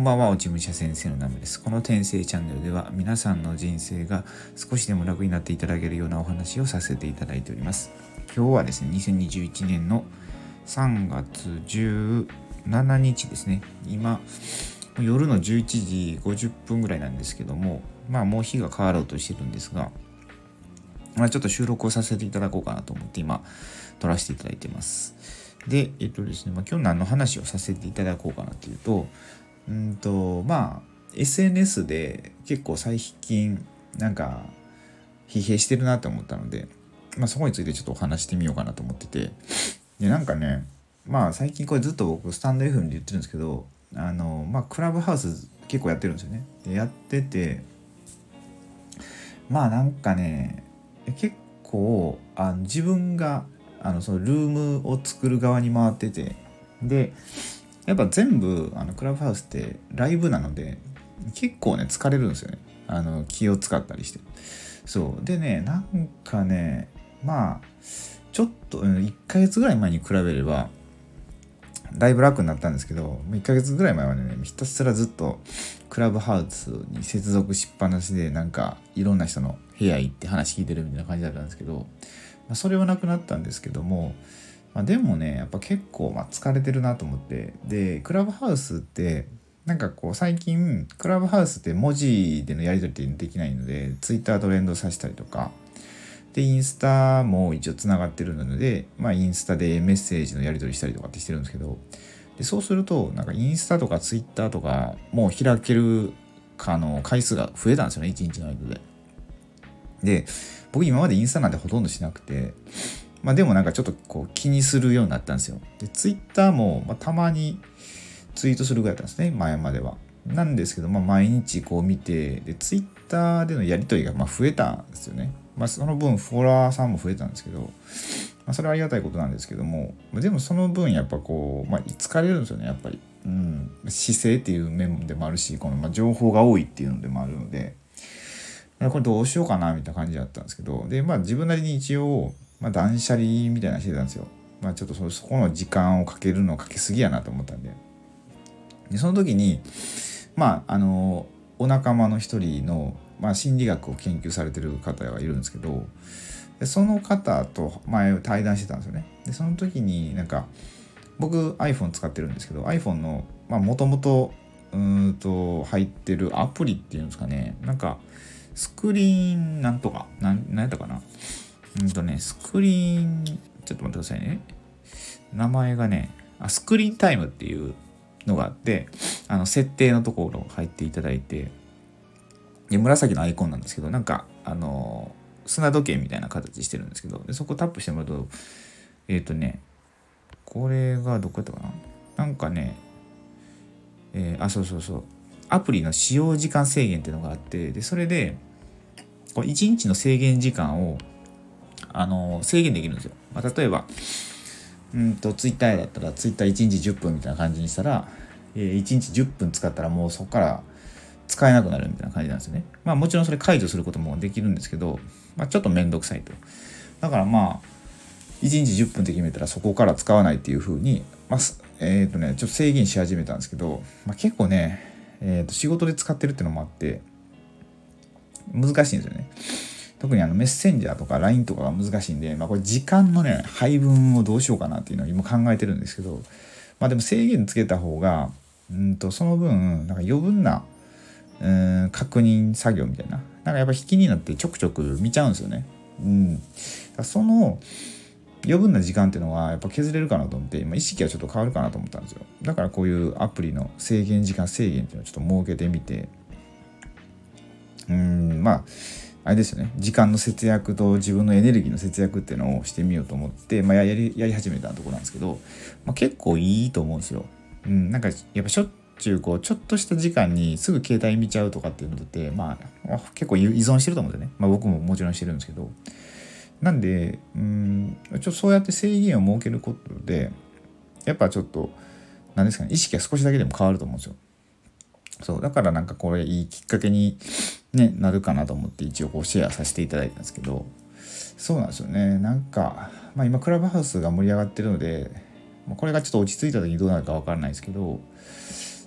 こんばんは、落ち武者先生のナムです。この転生チャンネルでは皆さんの人生が少しでも楽になっていただけるようなお話をさせていただいております。今日はですね、2021年の3月17日ですね。今、夜の11時50分ぐらいなんですけども、まあもう日が変わろうとしてるんですが、まあちょっと収録をさせていただこうかなと思って今、撮らせていただいてます。で、えっとですね、まあ、今日何の話をさせていただこうかなというと、うんとまあ SNS で結構最近なんか疲弊してるなと思ったので、まあ、そこについてちょっとお話してみようかなと思ってて。でなんかねまあ最近これずっと僕スタンド FM で言ってるんですけどあのまあクラブハウス結構やってるんですよね。でやっててまあなんかね結構あの自分があのそのルームを作る側に回ってて。でやっぱ全部あのクラブハウスってライブなので結構ね疲れるんですよね。あの気を使ったりして。そう。でねなんかねまあちょっと1ヶ月ぐらい前に比べればだいぶ楽になったんですけど1ヶ月ぐらい前はねひたすらずっとクラブハウスに接続しっぱなしでなんかいろんな人の部屋行って話聞いてるみたいな感じだったんですけど、まあ、それはなくなったんですけどもまあ、でもねやっぱ結構ま疲れてるなと思って。でクラブハウスってなんかこう最近クラブハウスって文字でのやり取りってできないのでツイッタートレンドさせたりとか。でインスタも一応つながってるので、まあ、インスタでメッセージのやり取りしたりとかってしてるんですけど。でそうするとなんかインスタとかツイッターとかもう開けるかの回数が増えたんですよね1日の間で。で僕今までインスタなんてほとんどしなくて。まあでもなんかちょっとこう気にするようになったんですよ。で、ツイッターも、ま、たまにツイートするぐらいだったんですね、前までは。なんですけど、まあ毎日こう見て、で、ツイッターでのやりとりがまあ増えたんですよね。まあその分フォロワーさんも増えたんですけど、まあそれはありがたいことなんですけどもま、でもその分やっぱこう、まあ疲れるんですよね、やっぱり。うん、姿勢っていう面でもあるし、このま情報が多いっていうのでもあるので、これどうしようかなみたいな感じだったんですけど、で、まあ自分なりに一応、まあ、断捨離みたいなしてたんですよ。まあ、ちょっとそそこの時間をかけるのかけすぎやなと思ったんで。で、その時に、まあ、あの、お仲間の一人の、まあ、心理学を研究されてる方がいるんですけど、でその方と前対談してたんですよね。で、その時になんか、僕 iPhone 使ってるんですけど、iPhone の、まあ、もともと、うんと、入ってるアプリっていうんですかね、なんか、スクリーンなんとか、なん、なんやったかな。うんとね、スクリーン、ちょっと待ってくださいね。名前がね、あスクリーンタイムっていうのがあって、あの、設定のところ入っていただいて、で、紫のアイコンなんですけど、なんか、あの、砂時計みたいな形してるんですけど、でそこタップしてもらうと、えっ、ー、とね、これがどこやったかな？なんかね、えー、あ、そうそうそう。アプリの使用時間制限っていうのがあって、で、それで、これ1日の制限時間をあの制限できるんですよ。まあ、例えば、うんと、ツイッターだったら、ツイッター1日10分みたいな感じにしたら、えー、1日10分使ったらもうそこから使えなくなるみたいな感じなんですよね。まあもちろんそれ解除することもできるんですけど、まあ、ちょっとめんどくさいと。だからまあ、1日10分って決めたらそこから使わないっていう風に、まあ、えっ、ー、とね、ちょっと制限し始めたんですけど、まあ、結構ね、えー、と仕事で使ってるっていうのもあって、難しいんですよね。特にあのメッセンジャーとか LINE とかが難しいんで、まあ、これ時間のね配分をどうしようかなっていうのを今考えてるんですけどまあでも制限つけた方がうんとその分なんか余分なうん確認作業みたいななんかやっぱ引きになってちょくちょく見ちゃうんですよね。うん、その余分な時間っていうのはやっぱ削れるかなと思って今意識はちょっと変わるかなと思ったんですよだからこういうアプリの制限時間制限っていうのをちょっと設けてみてうんまああれですよね時間の節約と自分のエネルギーの節約っていうのをしてみようと思って、まあ、やりやり始めたところなんですけど、まあ、結構いいと思うんですよ。うん、なんかやっぱしょっちゅうこうちょっとした時間にすぐ携帯見ちゃうとかっていうのって、まあ、結構依存してると思うんでね、まあ、僕ももちろんしてるんですけどなんでうんちょっとそうやって制限を設けることでやっぱちょっと何ですかね意識が少しだけでも変わると思うんですよ。そうだからなんかこれいいきっかけにね、なるかなと思って一応こうシェアさせていただいたんですけどそうなんですよね。なんか、まあ、今クラブハウスが盛り上がってるのでこれがちょっと落ち着いた時にどうなるか分からないですけど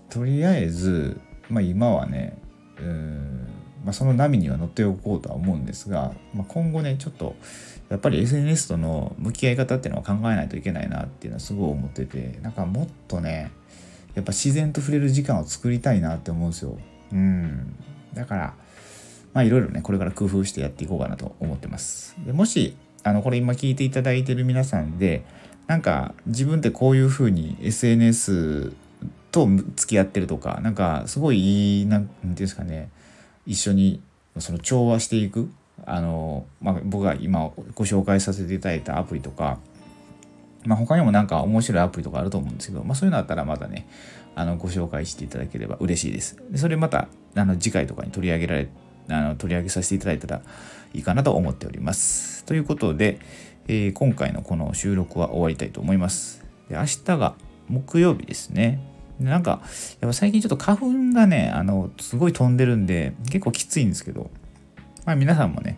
とりあえず、まあ、今はねうんまあ、その波には乗っておこうとは思うんですが、まあ、今後ねちょっとやっぱり SNS との向き合い方っていうのは考えないといけないなっていうのはすごい思っててなんかもっとねやっぱ自然と触れる時間を作りたいなって思うんですよ。うん。だから、まあいろいろね、これから工夫してやっていこうかなと思ってます。でもし、あの、これ今聞いていただいてる皆さんで、なんか自分ってこういうふうに SNS と付き合ってるとか、なんかすごいいい、なんていうんですかね、一緒にその調和していく、あの、まあ、僕が今ご紹介させていただいたアプリとか、まあ、他にもなんか面白いアプリとかあると思うんですけど、まあ、そういうのあったらまたね、あのご紹介していただければ嬉しいです。でそれまたあの次回とかに取り上げられあの取り上げさせていただいたらいいかなと思っております。ということで、えー、今回のこの収録は終わりたいと思います。で明日が木曜日ですね。でなんか、やっぱ最近ちょっと花粉がね、あの、すごい飛んでるんで、結構きついんですけど、まあ皆さんもね、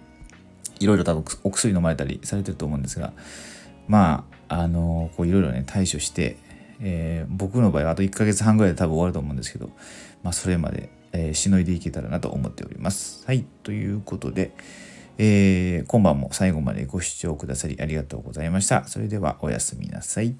いろいろ多分お薬飲まれたりされてると思うんですが、まあ、あの、こういろいろね、対処して、えー、僕の場合はあと1ヶ月半ぐらいで多分終わると思うんですけど、まあ、それまで、えー、しのいでいけたらなと思っております。はい、ということで、えー、今晩も最後までご視聴くださりありがとうございました。それではおやすみなさい。